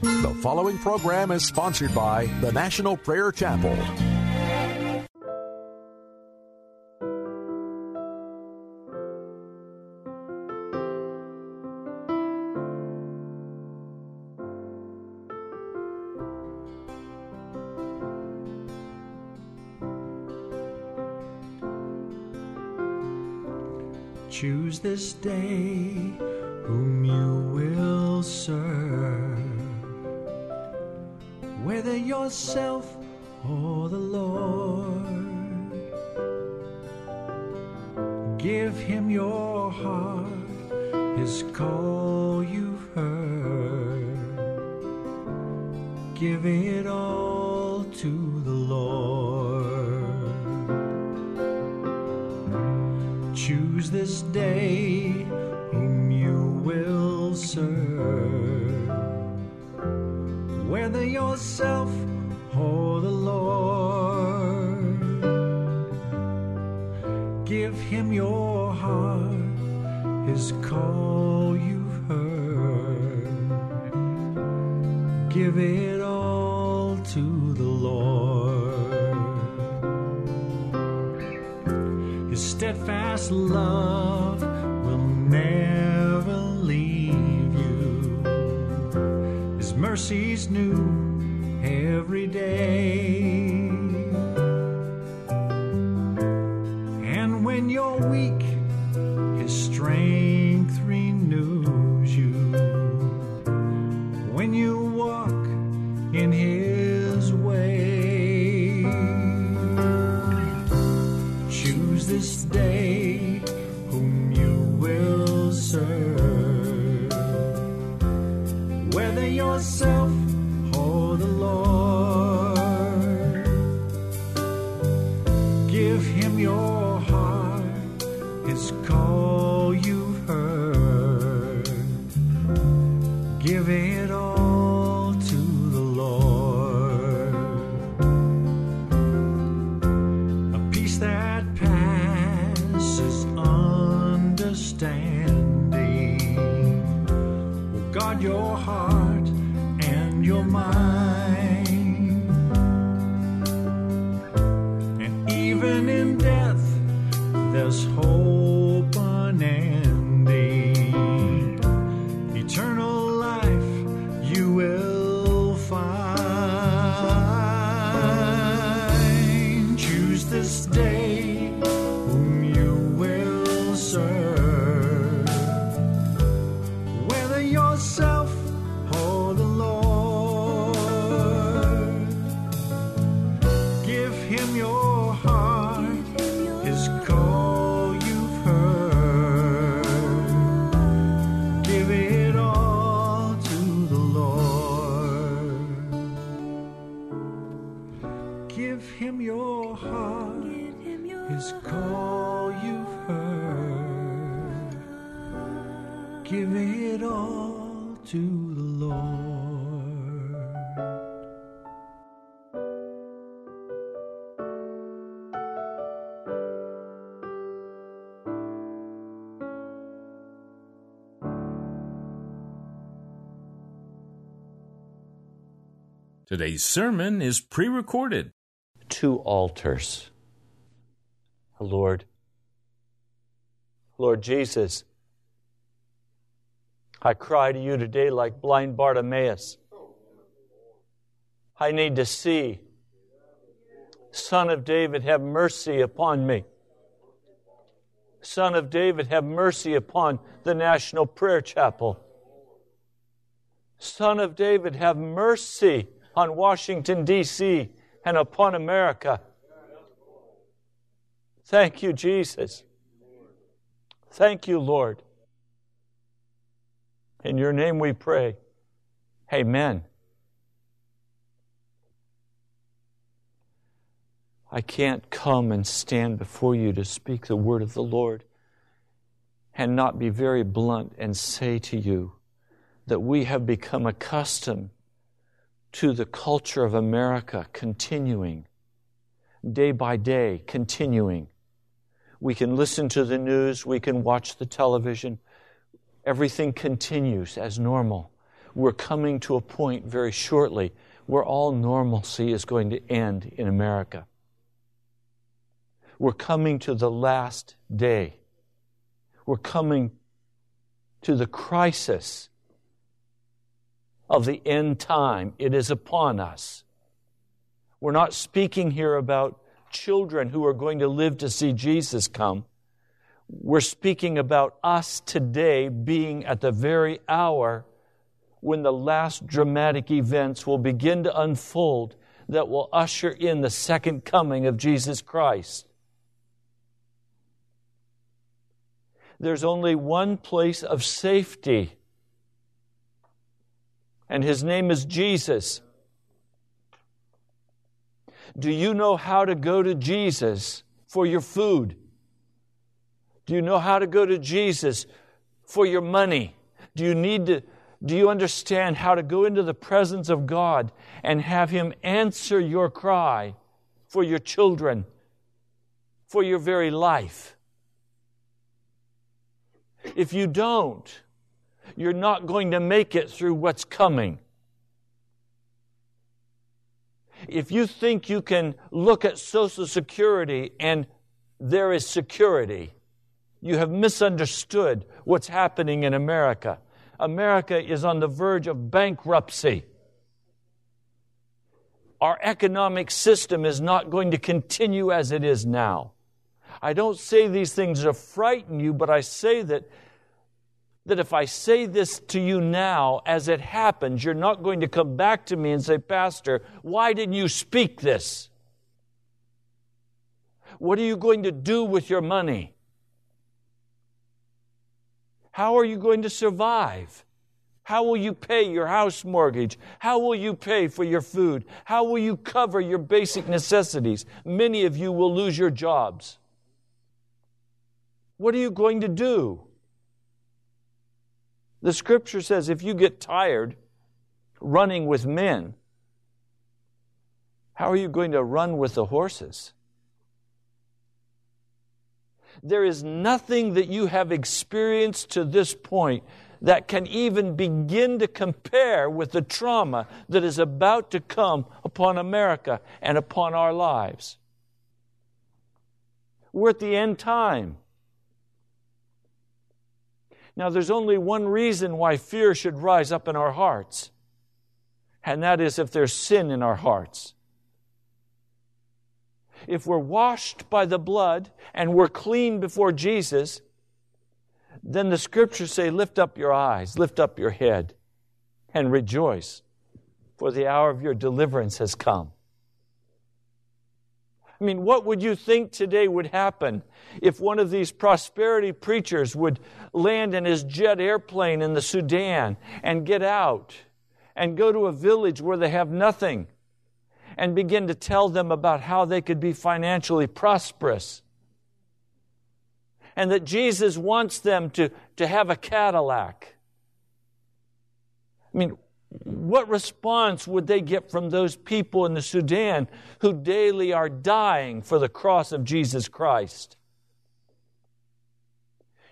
The following program is sponsored by the National Prayer Chapel. Choose this day whom you yourself or the Lord. Give him your heart, his call you've heard. Give it all to the Lord. Choose this day his call you've heard. Give it all to the Lord. His steadfast love Give it all to the Lord. Today's sermon is pre recorded. two altars. Lord, Lord Jesus, I cry to you today like blind Bartimaeus. I need to see. Son of David, have mercy upon me. Son of David, have mercy upon the National Prayer Chapel. Son of David, have mercy on Washington, D.C. and upon America. Thank you, Jesus. Thank you, Lord. In your name we pray. Amen. I can't come and stand before you to speak the word of the Lord and not be very blunt and say to you that we have become accustomed to the culture of America continuing, day by day, continuing. We can listen to the news, we can watch the television. Everything continues as normal. we're coming to a point very shortly where all normalcy is going to end in America. We're coming to the last day. We're coming to the crisis of the end time. It is upon us. We're not speaking here about children who are going to live to see Jesus come. We're speaking about us today being at the very hour when the last dramatic events will begin to unfold that will usher in the second coming of Jesus Christ. There's only one place of safety, and his name is Jesus. Do you know how to go to Jesus for your food? Do you know how to go to Jesus for your money? Do you need to do you understand how to go into the presence of God and have him answer your cry for your children, for your very life? If you don't, you're not going to make it through what's coming. If you think you can look at Social Security and there is security, you have misunderstood what's happening in America. America is on the verge of bankruptcy. Our economic system is not going to continue as it is now. I don't say these things to frighten you, but I say that, that if I say this to you now as it happens, you're not going to come back to me and say, Pastor, why didn't you speak this? What are you going to do with your money? How are you going to survive? How will you pay your house mortgage? How will you pay for your food? How will you cover your basic necessities? Many of you will lose your jobs. What are you going to do? The scripture says if you get tired running with men, how are you going to run with the horses? There is nothing that you have experienced to this point that can even begin to compare with the trauma that is about to come upon America and upon our lives. We're at the end time. Now, there's only one reason why fear should rise up in our hearts, and that is if there's sin in our hearts if we're washed by the blood and we're clean before Jesus, then the scriptures say, Lift up your eyes, lift up your head, and rejoice, for the hour of your deliverance has come. I mean, what would you think today would happen if one of these prosperity preachers would land in his jet airplane in the Sudan and get out and go to a village where they have nothing and begin to tell them about how they could be financially prosperous. And that Jesus wants them to, to have a Cadillac. I mean, what response would they get from those people in the Sudan who daily are dying for the cross of Jesus Christ?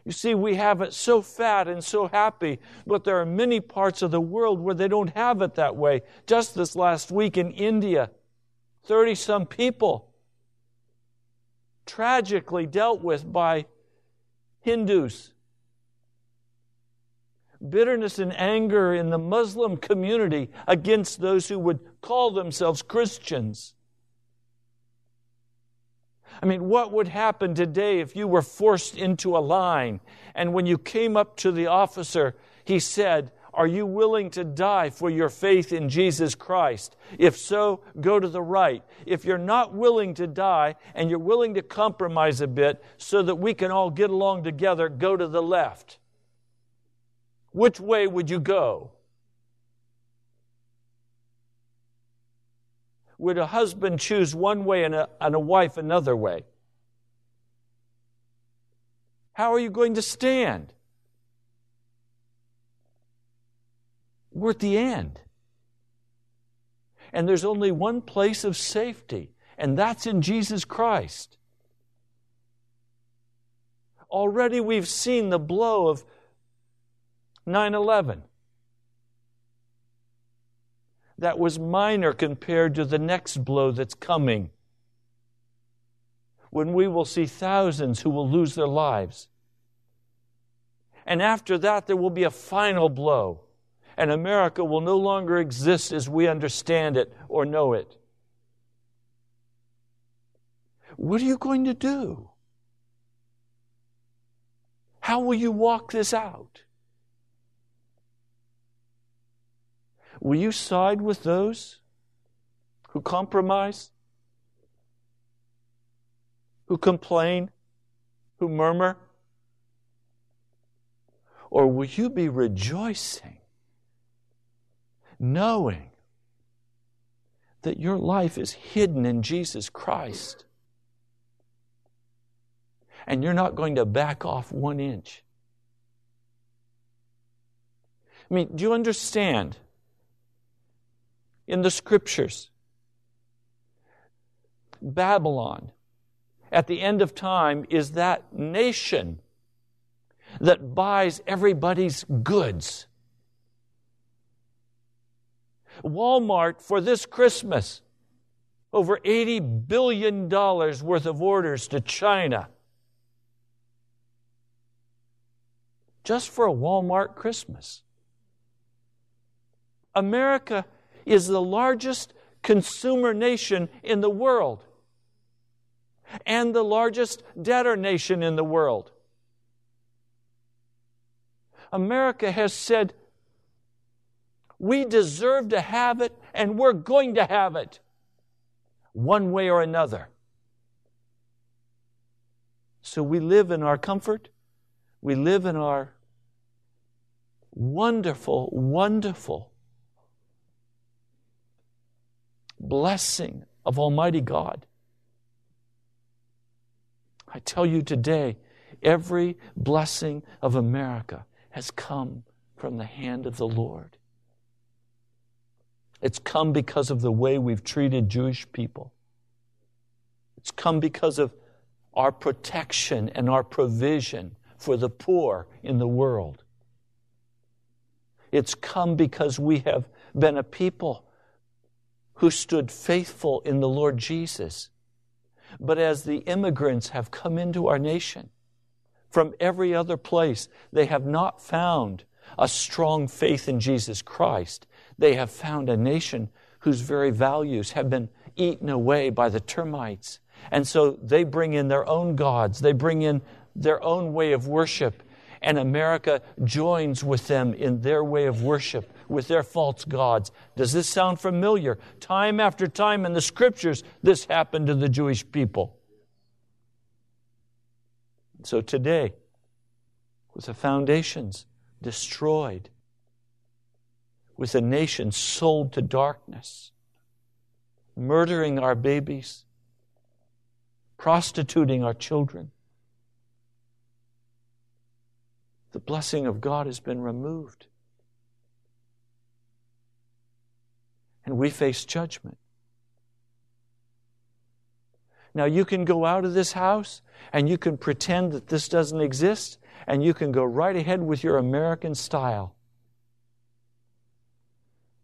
You see, we have it so fat and so happy, but there are many parts of the world where they don't have it that way. Just this last week in India, 30 some people tragically dealt with by Hindus. Bitterness and anger in the Muslim community against those who would call themselves Christians. I mean, what would happen today if you were forced into a line and when you came up to the officer, he said, Are you willing to die for your faith in Jesus Christ? If so, go to the right. If you're not willing to die and you're willing to compromise a bit so that we can all get along together, go to the left. Which way would you go? would a husband choose one way and a, and a wife another way? How are you going to stand? We're at the end. And there's only one place of safety, and that's in Jesus Christ. Already we've seen the blow of 9 11. that was minor compared to the next blow that's coming. When we will see thousands who will lose their lives. And after that, there will be a final blow, and America will no longer exist as we understand it or know it. What are you going to do? How will you walk this out? Will you side with those who compromise, who complain, who murmur? Or will you be rejoicing, knowing that your life is hidden in Jesus Christ? And you're not going to back off one inch. I mean, do you understand? In the scriptures, Babylon, at the end of time, is that nation that buys everybody's goods. Walmart for this Christmas, over $80 billion worth of orders to China. Just for a Walmart Christmas. America is the largest consumer nation in the world and the largest debtor nation in the world. America has said, we deserve to have it and we're going to have it one way or another. So we live in our comfort, we live in our wonderful, wonderful blessing of Almighty God. I tell you today, every blessing of America has come from the hand of the Lord. It's come because of the way we've treated Jewish people. It's come because of our protection and our provision for the poor in the world. It's come because we have been a people who stood faithful in the Lord Jesus. But as the immigrants have come into our nation, from every other place. They have not found a strong faith in Jesus Christ. They have found a nation whose very values have been eaten away by the termites. And so they bring in their own gods, they bring in their own way of worship, and America joins with them in their way of worship, with their false gods. Does this sound familiar? Time after time in the scriptures, this happened to the Jewish people. So today, with the foundations destroyed, with a nation sold to darkness, murdering our babies, prostituting our children, the blessing of God has been removed. And we face judgment. Now, you can go out of this house and you can pretend that this doesn't exist, and you can go right ahead with your American style.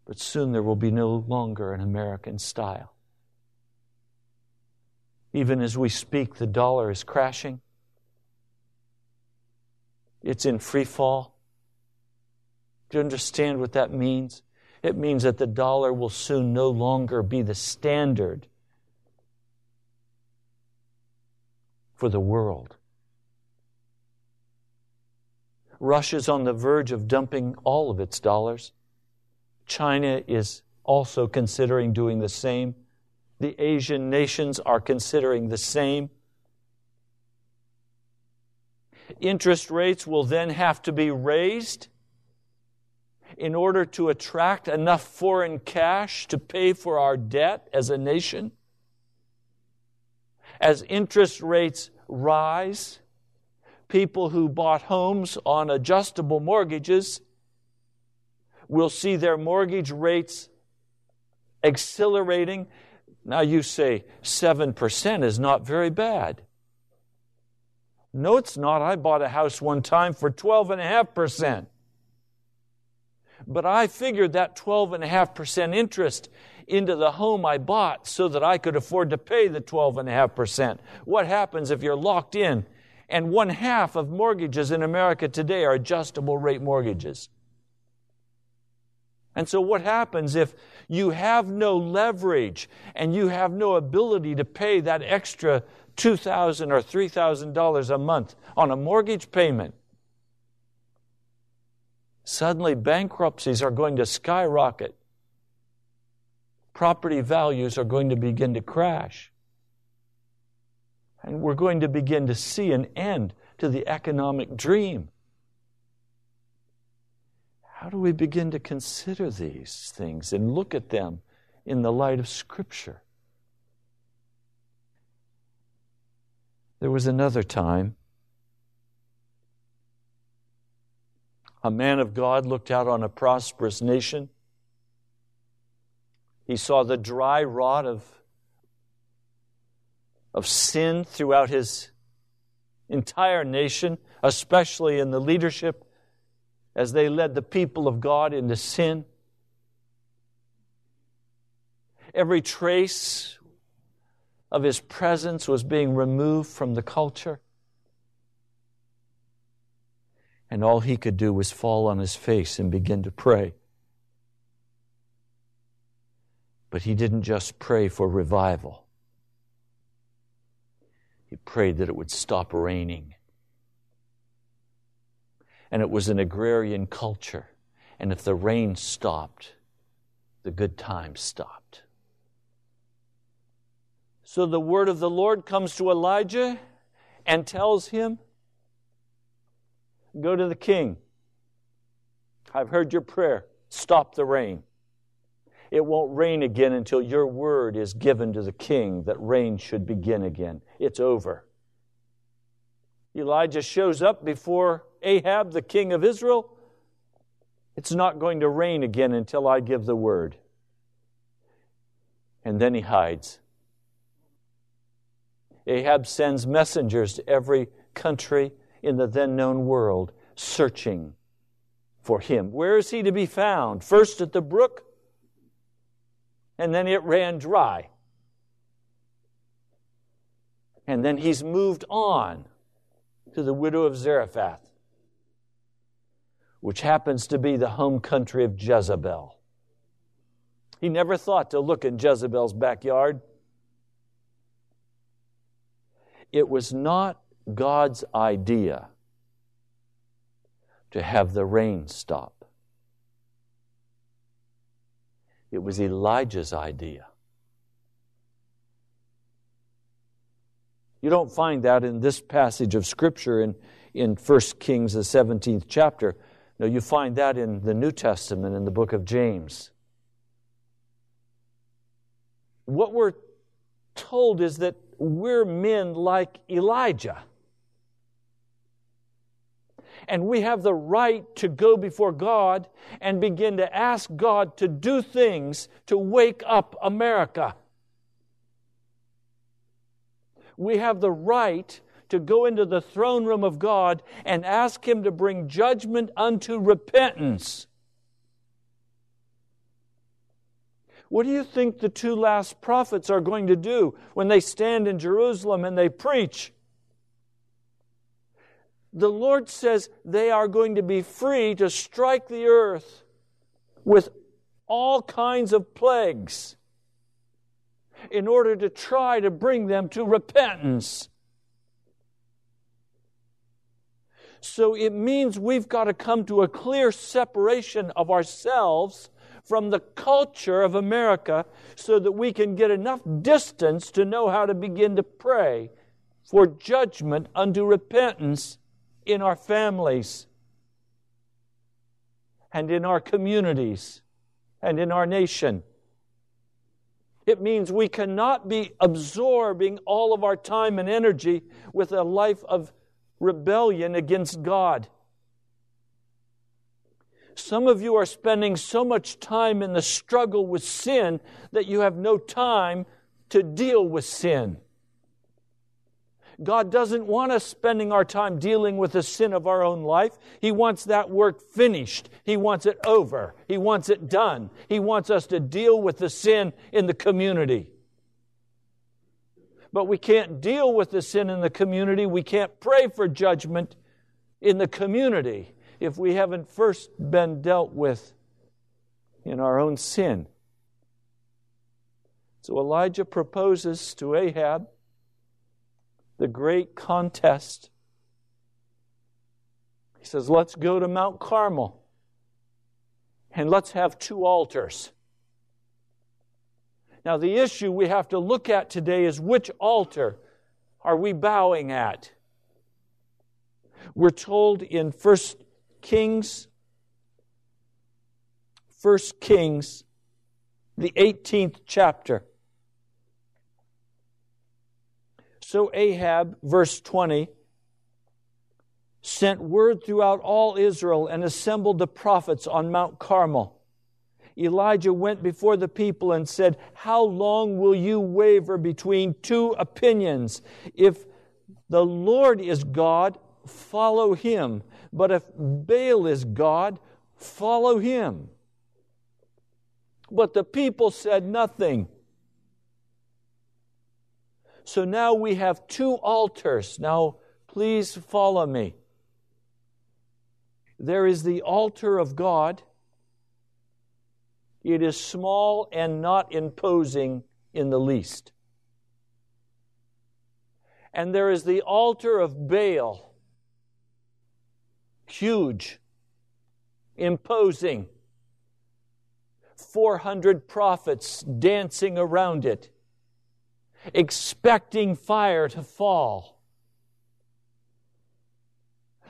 But soon there will be no longer an American style. Even as we speak, the dollar is crashing. It's in free fall. Do you understand what that means? It means that the dollar will soon no longer be the standard for the world. Russia's on the verge of dumping all of its dollars. China is also considering doing the same. The Asian nations are considering the same. Interest rates will then have to be raised in order to attract enough foreign cash to pay for our debt as a nation. As interest rates rise. People who bought homes on adjustable mortgages will see their mortgage rates accelerating. Now you say 7% is not very bad. No, it's not. I bought a house one time for 12.5%. But I figured that 12.5% interest into the home I bought so that I could afford to pay the 12.5%. What happens if you're locked in? And one half of mortgages in America today are adjustable rate mortgages. And so, what happens if you have no leverage and you have no ability to pay that extra 2,000 or $3,000 a month on a mortgage payment? Suddenly, bankruptcies are going to skyrocket. Property values are going to begin to crash. And we're going to begin to see an end to the economic dream. How do we begin to consider these things and look at them in the light of Scripture? There was another time a man of God looked out on a prosperous nation. He saw the dry rot of, of sin throughout his entire nation, especially in the leadership as they led the people of God into sin. Every trace of his presence was being removed from the culture. And all he could do was fall on his face and begin to pray. But he didn't just pray for revival, he prayed that it would stop raining and it was an agrarian culture. And if the rain stopped, the good times stopped. So the word of the Lord comes to Elijah and tells him, Go to the king. I've heard your prayer. Stop the rain. It won't rain again until your word is given to the king that rain should begin again. It's over. Elijah shows up before Ahab, the king of Israel, it's not going to rain again until I give the word. And then he hides. Ahab sends messengers to every country in the then known world searching for him. Where is he to be found? First at the brook, and then it ran dry. And then he's moved on to the widow of Zarephath which happens to be the home country of Jezebel. He never thought to look in Jezebel's backyard. It was not God's idea to have the rain stop. It was Elijah's idea. You don't find that in this passage of Scripture in, in 1 Kings, the 17th chapter. Now, you find that in the New Testament in the book of James. What we're told is that we're men like Elijah. And we have the right to go before God and begin to ask God to do things to wake up America. We have the right to go into the throne room of God and ask Him to bring judgment unto repentance. What do you think the two last prophets are going to do when they stand in Jerusalem and they preach? The Lord says they are going to be free to strike the earth with all kinds of plagues in order to try to bring them to repentance. So it means we've got to come to a clear separation of ourselves from the culture of America so that we can get enough distance to know how to begin to pray for judgment unto repentance in our families and in our communities and in our nation. It means we cannot be absorbing all of our time and energy with a life of rebellion against God. Some of you are spending so much time in the struggle with sin that you have no time to deal with sin. God doesn't want us spending our time dealing with the sin of our own life. He wants that work finished. He wants it over. He wants it done. He wants us to deal with the sin in the community. But we can't deal with the sin in the community. We can't pray for judgment in the community if we haven't first been dealt with in our own sin. So Elijah proposes to Ahab the great contest. He says, Let's go to Mount Carmel and let's have two altars. Now, the issue we have to look at today is which altar are we bowing at? We're told in 1 Kings, 1 Kings, the 18th chapter. So Ahab, verse 20, sent word throughout all Israel and assembled the prophets on Mount Carmel. Elijah went before the people and said, How long will you waver between two opinions? If the Lord is God, follow him. But if Baal is God, follow him. But the people said nothing. So now we have two altars. Now, please follow me. There is the altar of God. It is small and not imposing in the least. And there is the altar of Baal. Huge, imposing. 400 prophets dancing around it expecting fire to fall.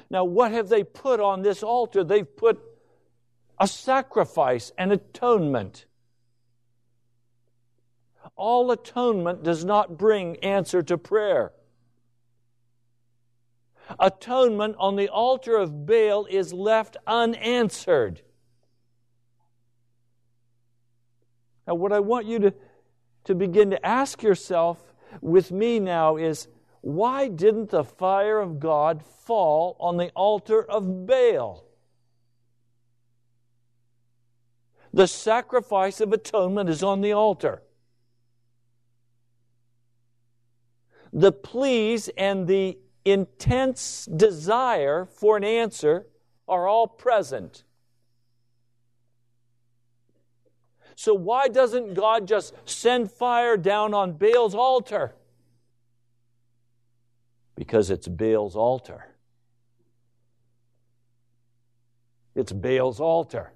Now, what have they put on this altar? They've put a sacrifice, an atonement. All atonement does not bring answer to prayer. Atonement on the altar of Baal is left unanswered. Now, what I want you to to begin to ask yourself with me now is why didn't the fire of God fall on the altar of Baal? The sacrifice of atonement is on the altar. The pleas and the intense desire for an answer are all present. So why doesn't God just send fire down on Baal's altar? Because it's Baal's altar. It's Baal's altar.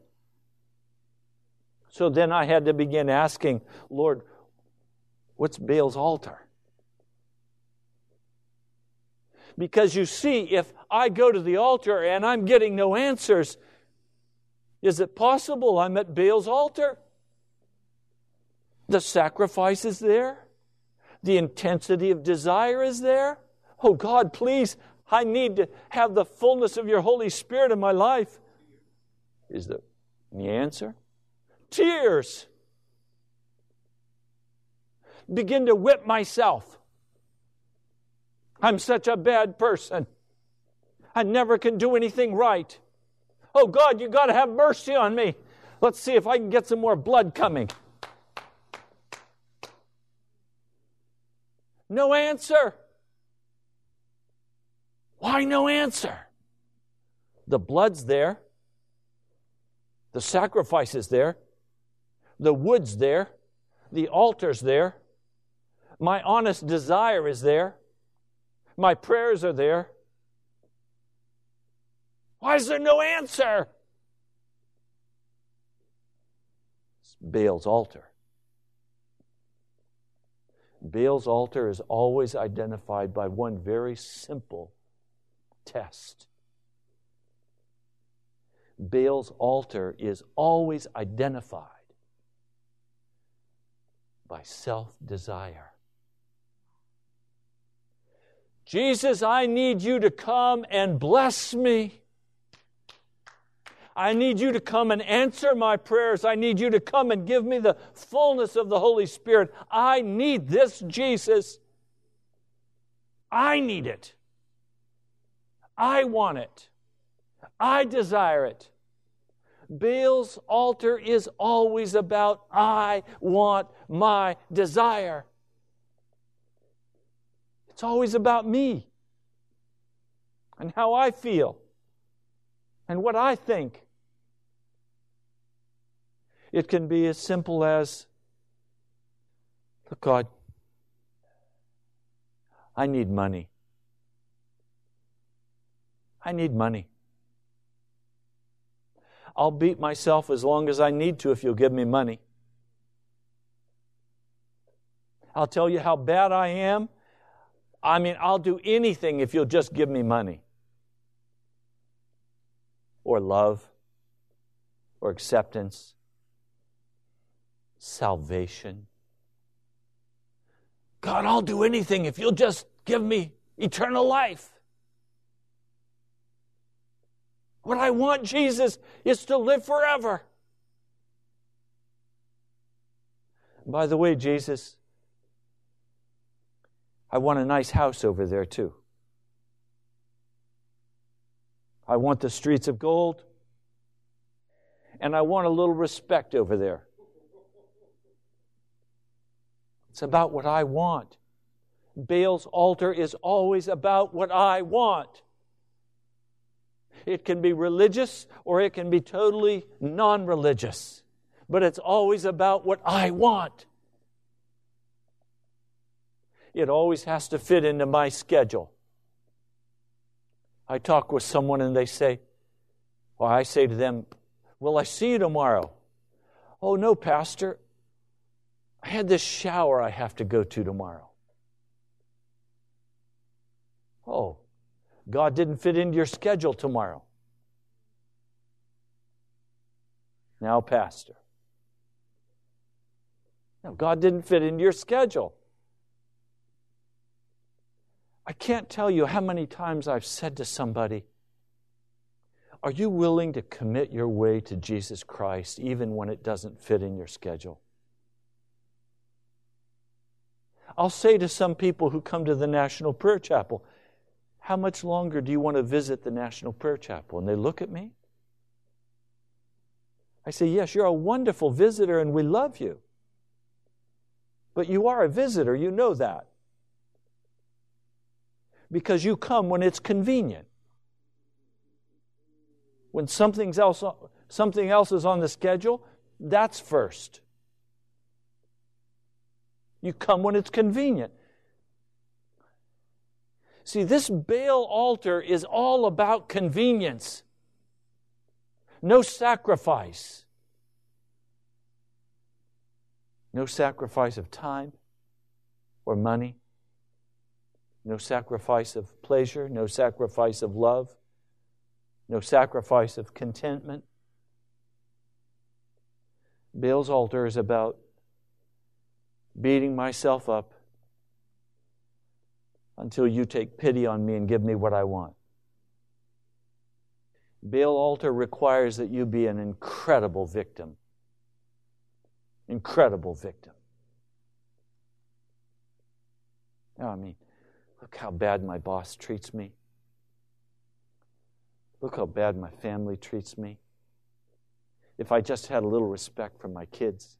So then I had to begin asking, Lord, what's Baal's altar? Because you see, if I go to the altar and I'm getting no answers, is it possible I'm at Baal's altar? The sacrifice is there. The intensity of desire is there. Oh God, please, I need to have the fullness of your Holy Spirit in my life. Is the, the answer? Tears. Begin to whip myself. I'm such a bad person. I never can do anything right. Oh God, you got to have mercy on me. Let's see if I can get some more blood coming. No answer. Why no answer? The blood's there. The sacrifice is there. The wood's there. The altar's there. My honest desire is there. My prayers are there. Why is there no answer? It's Baal's altar. Baal's altar is always identified by one very simple test. Baal's altar is always identified by self desire. Jesus, I need you to come and bless me. I need you to come and answer my prayers. I need you to come and give me the fullness of the Holy Spirit. I need this, Jesus. I need it. I want it. I desire it. Baal's altar is always about I want my desire. It's always about me and how I feel and what I think. It can be as simple as Look, God, I need money. I need money. I'll beat myself as long as I need to if you'll give me money. I'll tell you how bad I am. I mean, I'll do anything if you'll just give me money. Or love, or acceptance, salvation. God, I'll do anything if you'll just give me eternal life. What I want, Jesus, is to live forever. By the way, Jesus, I want a nice house over there too. I want the streets of gold, and I want a little respect over there. It's about what I want. Baal's altar is always about what I want. It can be religious or it can be totally non religious, but it's always about what I want. It always has to fit into my schedule. I talk with someone and they say, or I say to them, Will I see you tomorrow? Oh, no, Pastor. I had this shower I have to go to tomorrow. Oh, God didn't fit into your schedule tomorrow. Now, Pastor. No, God didn't fit into your schedule. I can't tell you how many times I've said to somebody, Are you willing to commit your way to Jesus Christ even when it doesn't fit in your schedule? I'll say to some people who come to the National Prayer Chapel, how much longer do you want to visit the National Prayer Chapel? And they look at me. I say, Yes, you're a wonderful visitor and we love you. But you are a visitor, you know that. Because you come when it's convenient. When something else, something else is on the schedule, that's first. You come when it's convenient. See, this Baal altar is all about convenience, no sacrifice. No sacrifice of time or money, no sacrifice of pleasure, no sacrifice of love, no sacrifice of contentment. Baal's altar is about beating myself up until you take pity on me and give me what I want. Baal altar requires that you be an incredible victim. Incredible victim. Now, I mean, look how bad my boss treats me. Look how bad my family treats me. If I just had a little respect for my kids.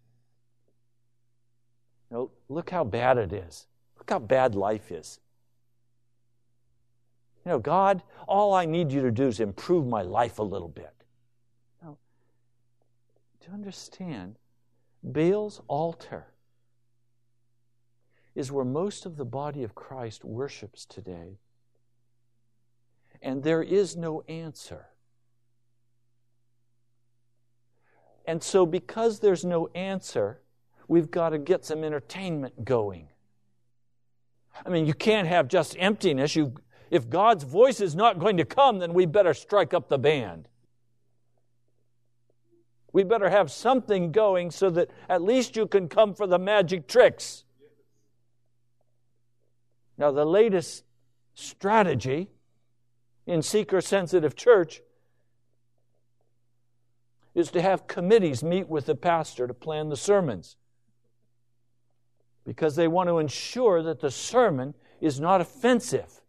Know, look how bad it is. Look how bad life is. You know, God, all I need you to do is improve my life a little bit. Now, you understand? Baal's altar is where most of the body of Christ worships today. And there is no answer. And so, because there's no answer, we've got to get some entertainment going. I mean, you can't have just emptiness. You, if God's voice is not going to come, then we better strike up the band. We better have something going so that at least you can come for the magic tricks. Now, the latest strategy in seeker sensitive church is to have committees meet with the pastor to plan the sermons because they want to ensure that the sermon is not offensive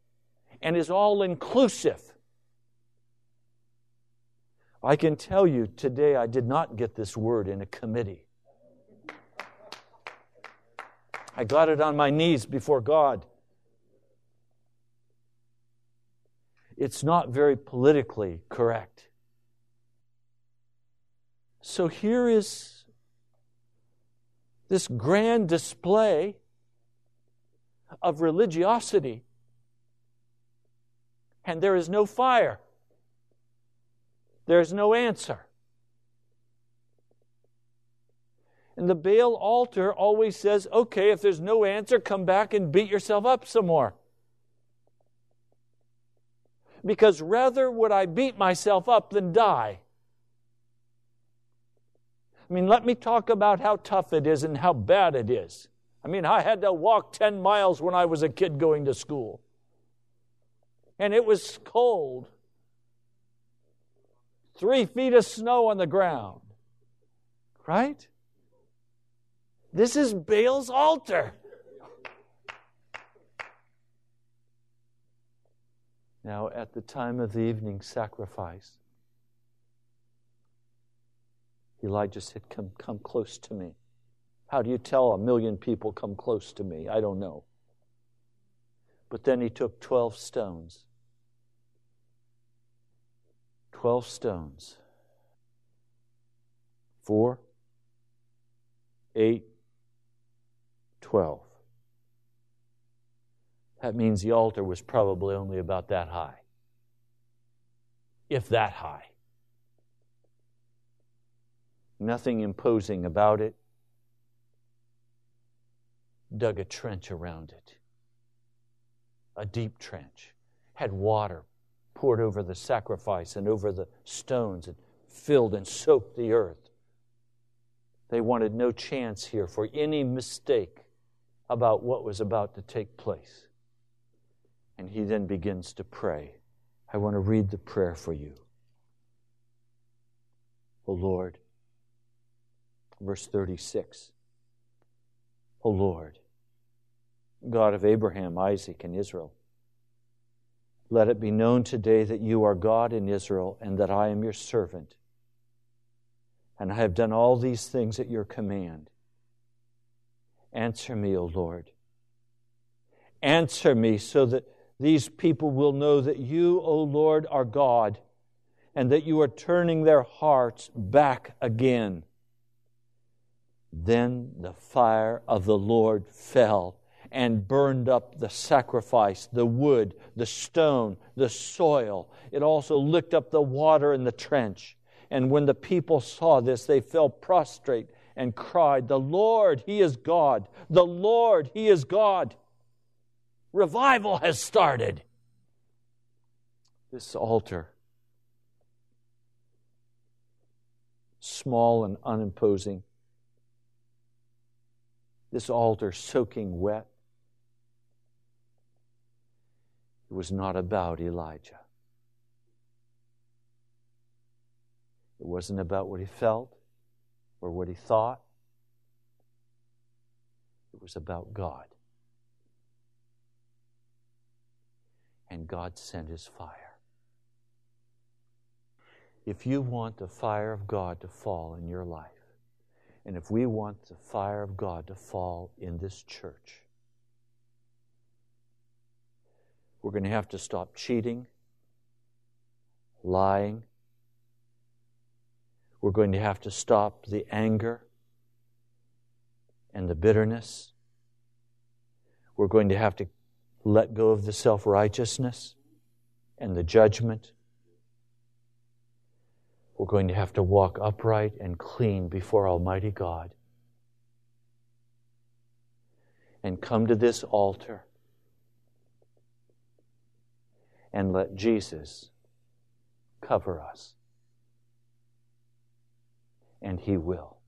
and is all inclusive. I can tell you today I did not get this word in a committee. I got it on my knees before God. It's not very politically correct. So here is this grand display of religiosity, and there is no fire. There's no answer. And the Baal altar always says, okay, if there's no answer, come back and beat yourself up some more. Because rather would I beat myself up than die. I mean, let me talk about how tough it is and how bad it is. I mean, I had to walk 10 miles when I was a kid going to school. And it was cold three feet of snow on the ground. Right? This is Baal's altar. Now, at the time of the evening sacrifice, Elijah said, Come, come close to me. How do you tell a million people come close to me? I don't know. But then he took 12 stones 12 stones. Four, eight, 12. That means the altar was probably only about that high, if that high. Nothing imposing about it. Dug a trench around it, a deep trench, had water poured over the sacrifice and over the stones and filled and soaked the earth. They wanted no chance here for any mistake about what was about to take place. And he then begins to pray. I want to read the prayer for you. O Lord, verse 36. O Lord, God of Abraham, Isaac, and Israel, let it be known today that you are God in Israel and that I am your servant. And I have done all these things at your command. Answer me, O Lord. Answer me so that these people will know that you, O Lord, are God and that you are turning their hearts back again. Then the fire of the Lord fell and burned up the sacrifice, the wood, the stone, the soil. It also licked up the water in the trench. And when the people saw this, they fell prostrate and cried, The Lord, He is God! The Lord, He is God! Revival has started. This altar, small and unimposing, this altar soaking wet, It was not about Elijah. It wasn't about what he felt or what he thought. It was about God. And God sent his fire. If you want the fire of God to fall in your life, and if we want the fire of God to fall in this church, We're going to have to stop cheating, lying. We're going to have to stop the anger and the bitterness. We're going to have to let go of the self righteousness and the judgment. We're going to have to walk upright and clean before Almighty God and come to this altar and let Jesus cover us. And He will.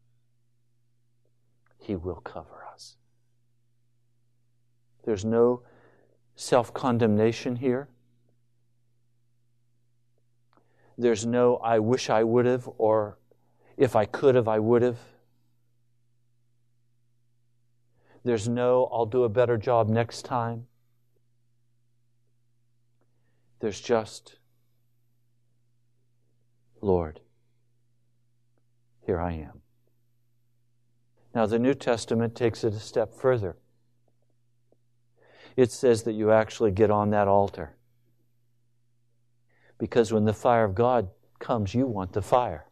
He will cover us. There's no self condemnation here. There's no, I wish I would have, or if I could have, I would have. There's no, I'll do a better job next time. There's just, Lord, here I am. Now, the New Testament takes it a step further. It says that you actually get on that altar. Because when the fire of God comes, you want the fire.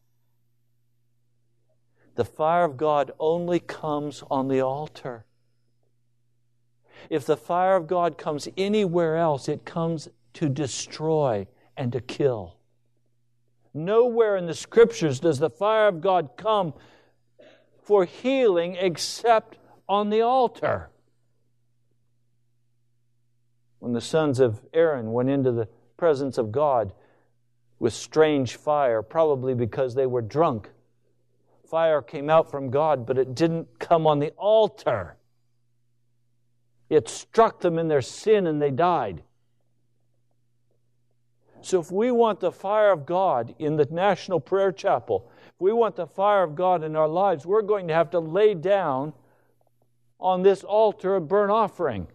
The fire of God only comes on the altar. If the fire of God comes anywhere else, it comes to destroy and to kill. Nowhere in the scriptures does the fire of God come for healing except on the altar. When the sons of Aaron went into the presence of God with strange fire, probably because they were drunk, fire came out from God, but it didn't come on the altar. It struck them in their sin and they died. So, if we want the fire of God in the National Prayer Chapel, if we want the fire of God in our lives, we're going to have to lay down on this altar a burnt offering.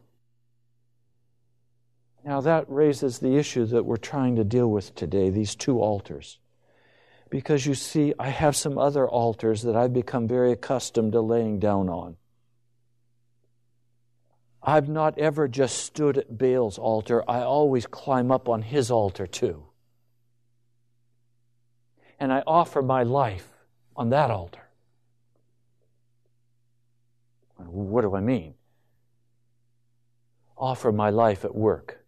Now, that raises the issue that we're trying to deal with today these two altars. Because you see, I have some other altars that I've become very accustomed to laying down on. I've not ever just stood at Baal's altar, I always climb up on his altar too. And I offer my life on that altar. What do I mean? Offer my life at work.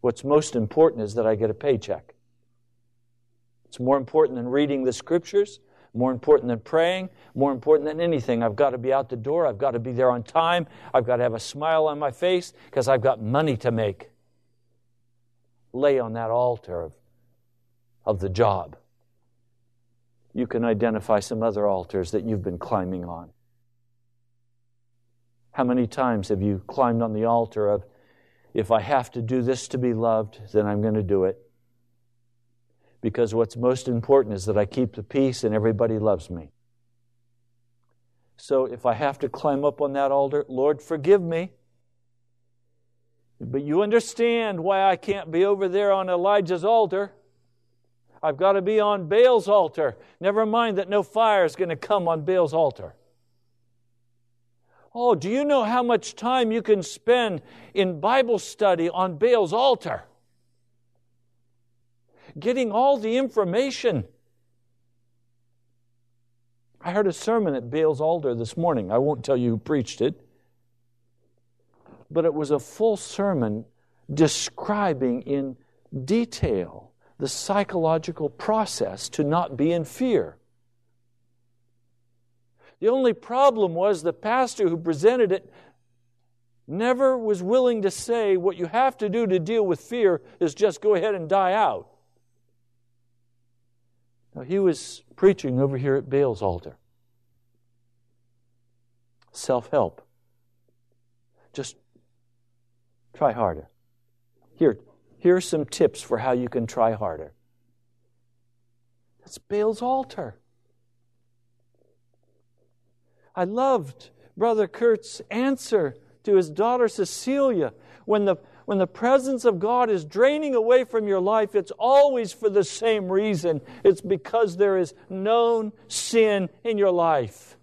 What's most important is that I get a paycheck. It's more important than reading the scriptures more important than praying, more important than anything. I've got to be out the door. I've got to be there on time. I've got to have a smile on my face because I've got money to make. Lay on that altar of, of the job. You can identify some other altars that you've been climbing on. How many times have you climbed on the altar of, if I have to do this to be loved, then I'm going to do it? Because what's most important is that I keep the peace and everybody loves me. So if I have to climb up on that altar, Lord, forgive me. But you understand why I can't be over there on Elijah's altar. I've got to be on Baal's altar. Never mind that no fire is going to come on Baal's altar. Oh, do you know how much time you can spend in Bible study on Baal's altar? Getting all the information. I heard a sermon at Baal's altar this morning. I won't tell you who preached it, but it was a full sermon describing in detail the psychological process to not be in fear. The only problem was the pastor who presented it never was willing to say what you have to do to deal with fear is just go ahead and die out. Now, he was preaching over here at Baal's altar. Self help. Just try harder. Here, here are some tips for how you can try harder. That's Baal's altar. I loved Brother Kurt's answer to his daughter Cecilia when the when the presence of God is draining away from your life, it's always for the same reason. It's because there is known sin in your life.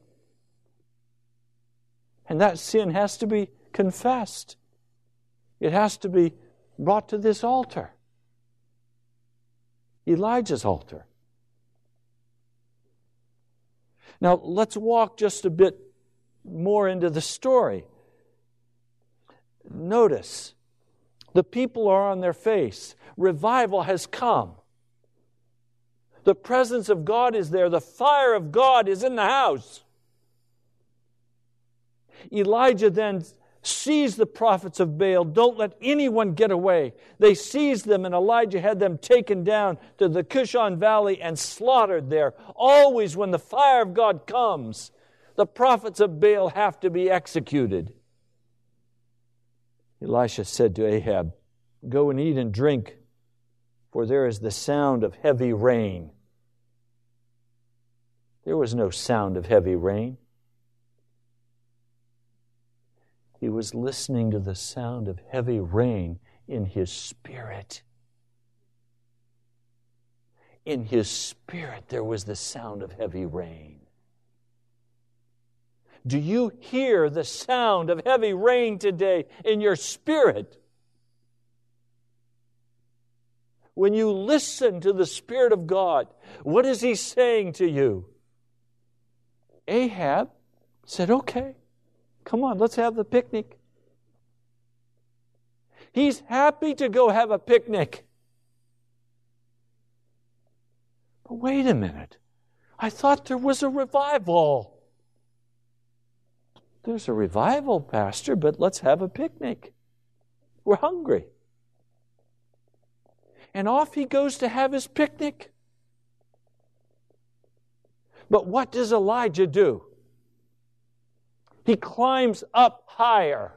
And that sin has to be confessed, it has to be brought to this altar Elijah's altar. Now, let's walk just a bit more into the story. Notice the people are on their face. Revival has come. The presence of God is there. The fire of God is in the house. Elijah then seized the prophets of Baal. Don't let anyone get away. They seized them, and Elijah had them taken down to the Kishon Valley and slaughtered there. Always, when the fire of God comes, the prophets of Baal have to be executed. Elisha said to Ahab, Go and eat and drink, for there is the sound of heavy rain. There was no sound of heavy rain. He was listening to the sound of heavy rain in his spirit. In his spirit, there was the sound of heavy rain. Do you hear the sound of heavy rain today in your spirit? When you listen to the Spirit of God, what is He saying to you? Ahab said, Okay, come on, let's have the picnic. He's happy to go have a picnic. But wait a minute. I thought there was a revival. There's a revival, Pastor, but let's have a picnic. We're hungry. And off he goes to have his picnic. But what does Elijah do? He climbs up higher.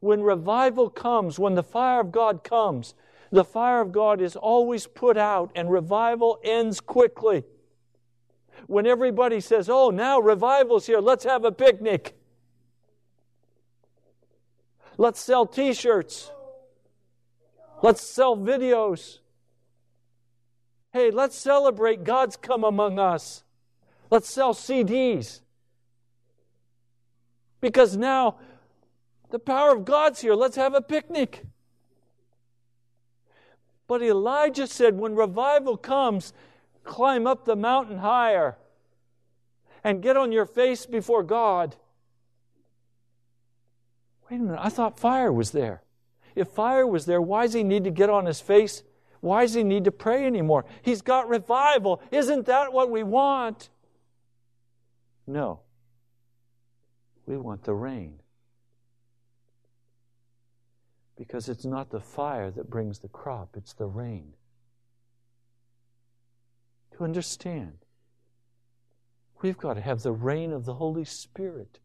When revival comes, when the fire of God comes, the fire of God is always put out and revival ends quickly when everybody says, Oh, now revival's here, let's have a picnic. Let's sell t shirts. Let's sell videos. Hey, let's celebrate God's come among us. Let's sell CDs. Because now the power of God's here. Let's have a picnic. But Elijah said, when revival comes, climb up the mountain higher and get on your face before God. Wait a minute, I thought fire was there. If fire was there, why does he need to get on his face? Why does he need to pray anymore? He's got revival. Isn't that what we want? No. We want the rain. Because it's not the fire that brings the crop, it's the rain to understand. We've got to have the rain of the Holy Spirit.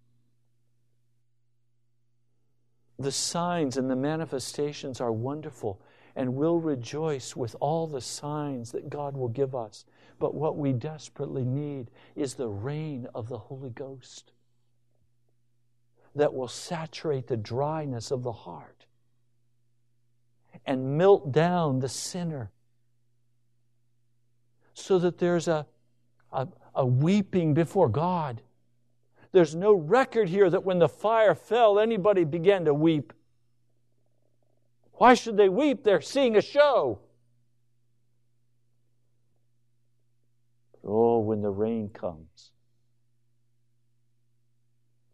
The signs and the manifestations are wonderful, and we'll rejoice with all the signs that God will give us. But what we desperately need is the rain of the Holy Ghost that will saturate the dryness of the heart and melt down the sinner so that there's a, a, a weeping before God. There's no record here that when the fire fell, anybody began to weep. Why should they weep? They're seeing a show. Oh, when the rain comes,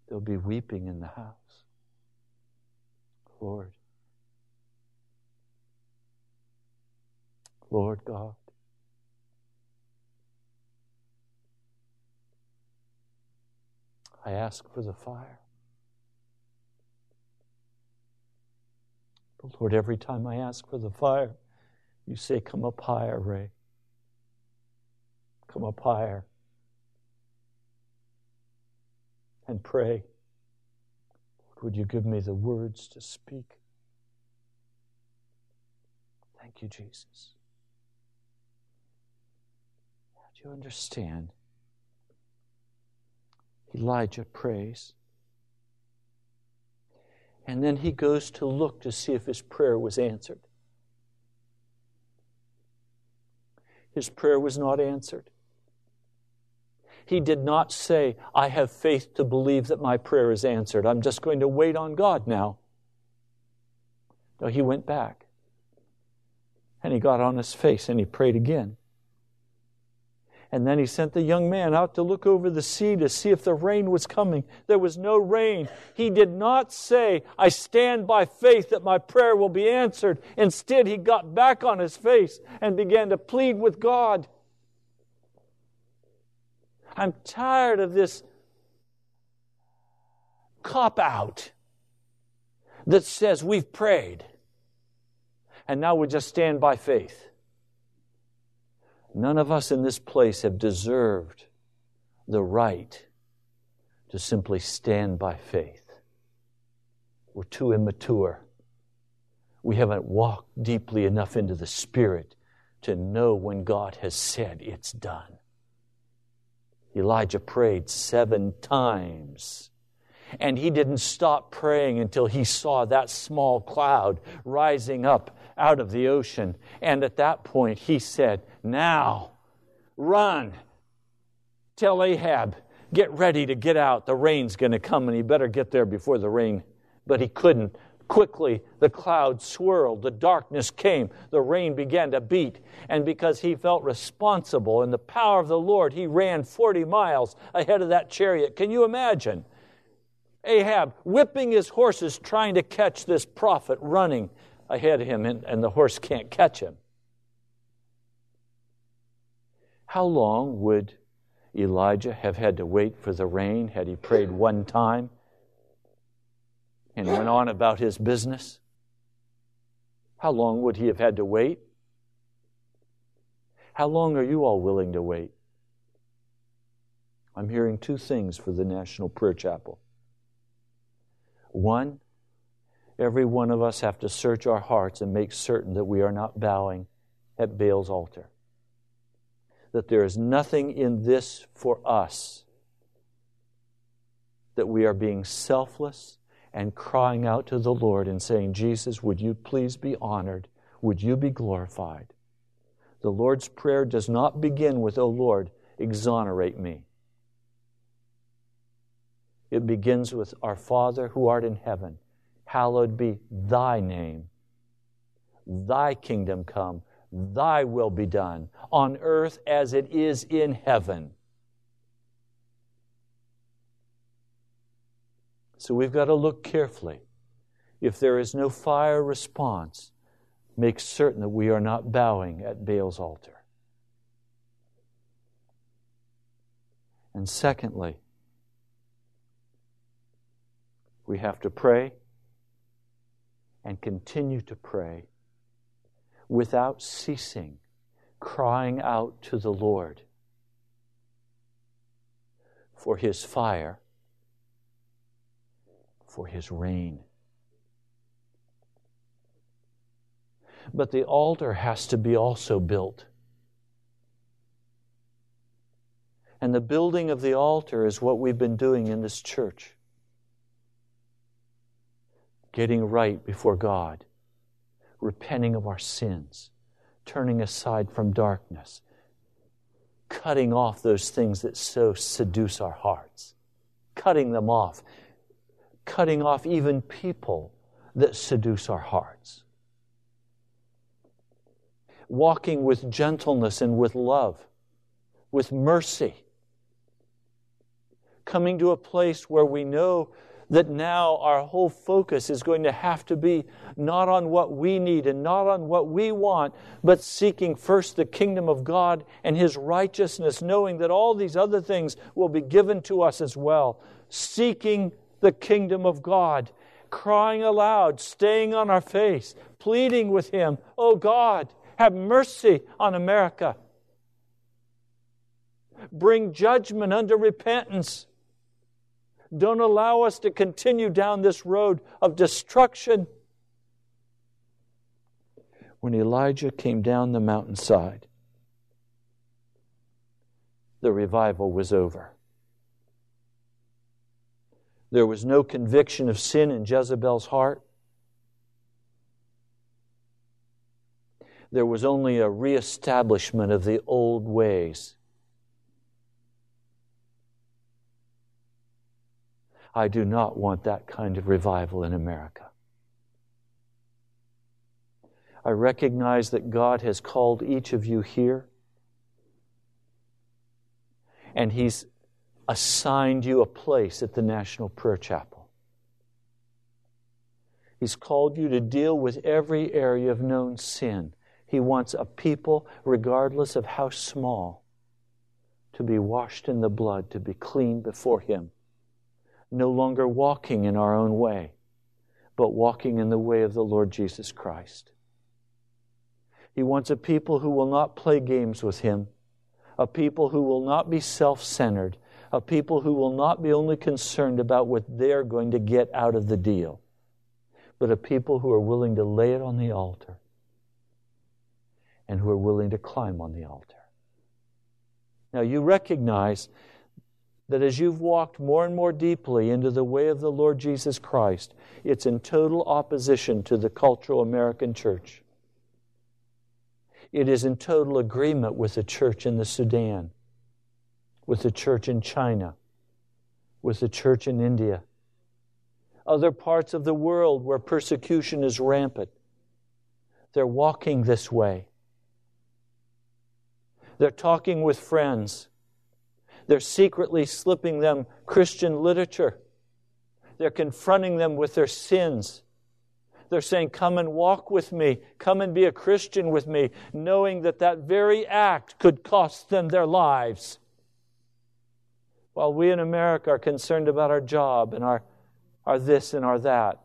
there'll be weeping in the house. Lord, Lord God, I ask for the fire. But Lord, every time I ask for the fire, you say, Come up higher, Ray. Come up higher. And pray. Lord, would you give me the words to speak? Thank you, Jesus. How Do you understand? Elijah prays. And then he goes to look to see if his prayer was answered. His prayer was not answered. He did not say, I have faith to believe that my prayer is answered. I'm just going to wait on God now. No, he went back. And he got on his face and he prayed again. And then he sent the young man out to look over the sea to see if the rain was coming. There was no rain. He did not say, I stand by faith that my prayer will be answered. Instead, he got back on his face and began to plead with God. I'm tired of this cop out that says we've prayed and now we just stand by faith. None of us in this place have deserved the right to simply stand by faith. We're too immature. We haven't walked deeply enough into the Spirit to know when God has said it's done. Elijah prayed seven times, And he didn't stop praying until he saw that small cloud rising up out of the ocean. And at that point, he said, Now, run. Tell Ahab, get ready to get out. The rain's going to come, and he better get there before the rain. But he couldn't. Quickly, the cloud swirled, the darkness came, the rain began to beat. And because he felt responsible in the power of the Lord, he ran 40 miles ahead of that chariot. Can you imagine? Ahab whipping his horses, trying to catch this prophet running ahead of him, and, and the horse can't catch him. How long would Elijah have had to wait for the rain had he prayed one time? and went on about his business? How long would he have had to wait? How long are you all willing to wait? I'm hearing two things for the National Prayer Chapel. One, every one of us have to search our hearts and make certain that we are not bowing at Baal's altar. That there is nothing in this for us. That we are being selfless and crying out to the Lord and saying, Jesus, would you please be honored? Would you be glorified? The Lord's Prayer does not begin with, O Lord, exonerate me. It begins with, Our Father who art in heaven, hallowed be thy name. Thy kingdom come, thy will be done, on earth as it is in heaven. So we've got to look carefully. If there is no fire response, make certain that we are not bowing at Baal's altar. And secondly, we have to pray and continue to pray without ceasing, crying out to the Lord for His fire for his rain. But the altar has to be also built. And the building of the altar is what we've been doing in this church getting right before God, repenting of our sins, turning aside from darkness, cutting off those things that so seduce our hearts, cutting them off, cutting off even people that seduce our hearts. Walking with gentleness and with love, with mercy. Coming to a place where we know that now our whole focus is going to have to be not on what we need and not on what we want, but seeking first the kingdom of God and His righteousness, knowing that all these other things will be given to us as well. Seeking the kingdom of God, crying aloud, staying on our face, pleading with Him, Oh God, have mercy on America. Bring judgment unto repentance. Don't allow us to continue down this road of destruction. When Elijah came down the mountainside, the revival was over. There was no conviction of sin in Jezebel's heart. There was only a reestablishment of the old ways. I do not want that kind of revival in America. I recognize that God has called each of you here, and He's assigned you a place at the National Prayer Chapel. He's called you to deal with every area of known sin. He wants a people, regardless of how small, to be washed in the blood, to be clean before Him. No longer walking in our own way, but walking in the way of the Lord Jesus Christ. He wants a people who will not play games with Him, a people who will not be self centered, a people who will not be only concerned about what they're going to get out of the deal, but a people who are willing to lay it on the altar and who are willing to climb on the altar. Now, you recognize that as you've walked more and more deeply into the way of the Lord Jesus Christ, it's in total opposition to the cultural American church. It is in total agreement with the church in the Sudan, with the church in China, with the church in India, other parts of the world where persecution is rampant. They're walking this way. They're talking with friends. They're secretly slipping them Christian literature. They're confronting them with their sins. They're saying, Come and walk with me. Come and be a Christian with me, knowing that that very act could cost them their lives. While we in America are concerned about our job and our, our this and our that.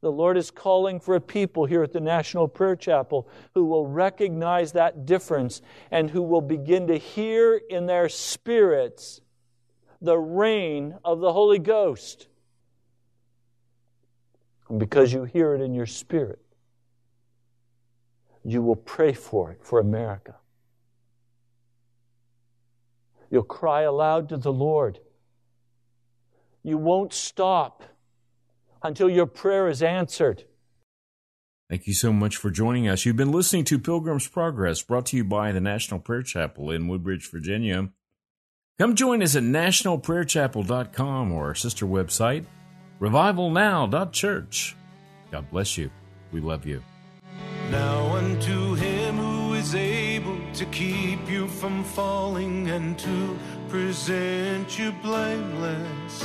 The Lord is calling for a people here at the National Prayer Chapel who will recognize that difference and who will begin to hear in their spirits the rain of the Holy Ghost. And because you hear it in your spirit, you will pray for it for America. You'll cry aloud to the Lord. You won't stop until your prayer is answered. Thank you so much for joining us. You've been listening to Pilgrim's Progress, brought to you by the National Prayer Chapel in Woodbridge, Virginia. Come join us at nationalprayerchapel.com or our sister website, revivalnow.church. God bless you. We love you. Now unto him who is able to keep you from falling and to present you blameless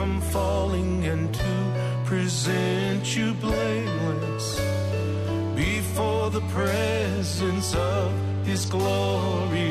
from falling and to present you blameless before the presence of his glory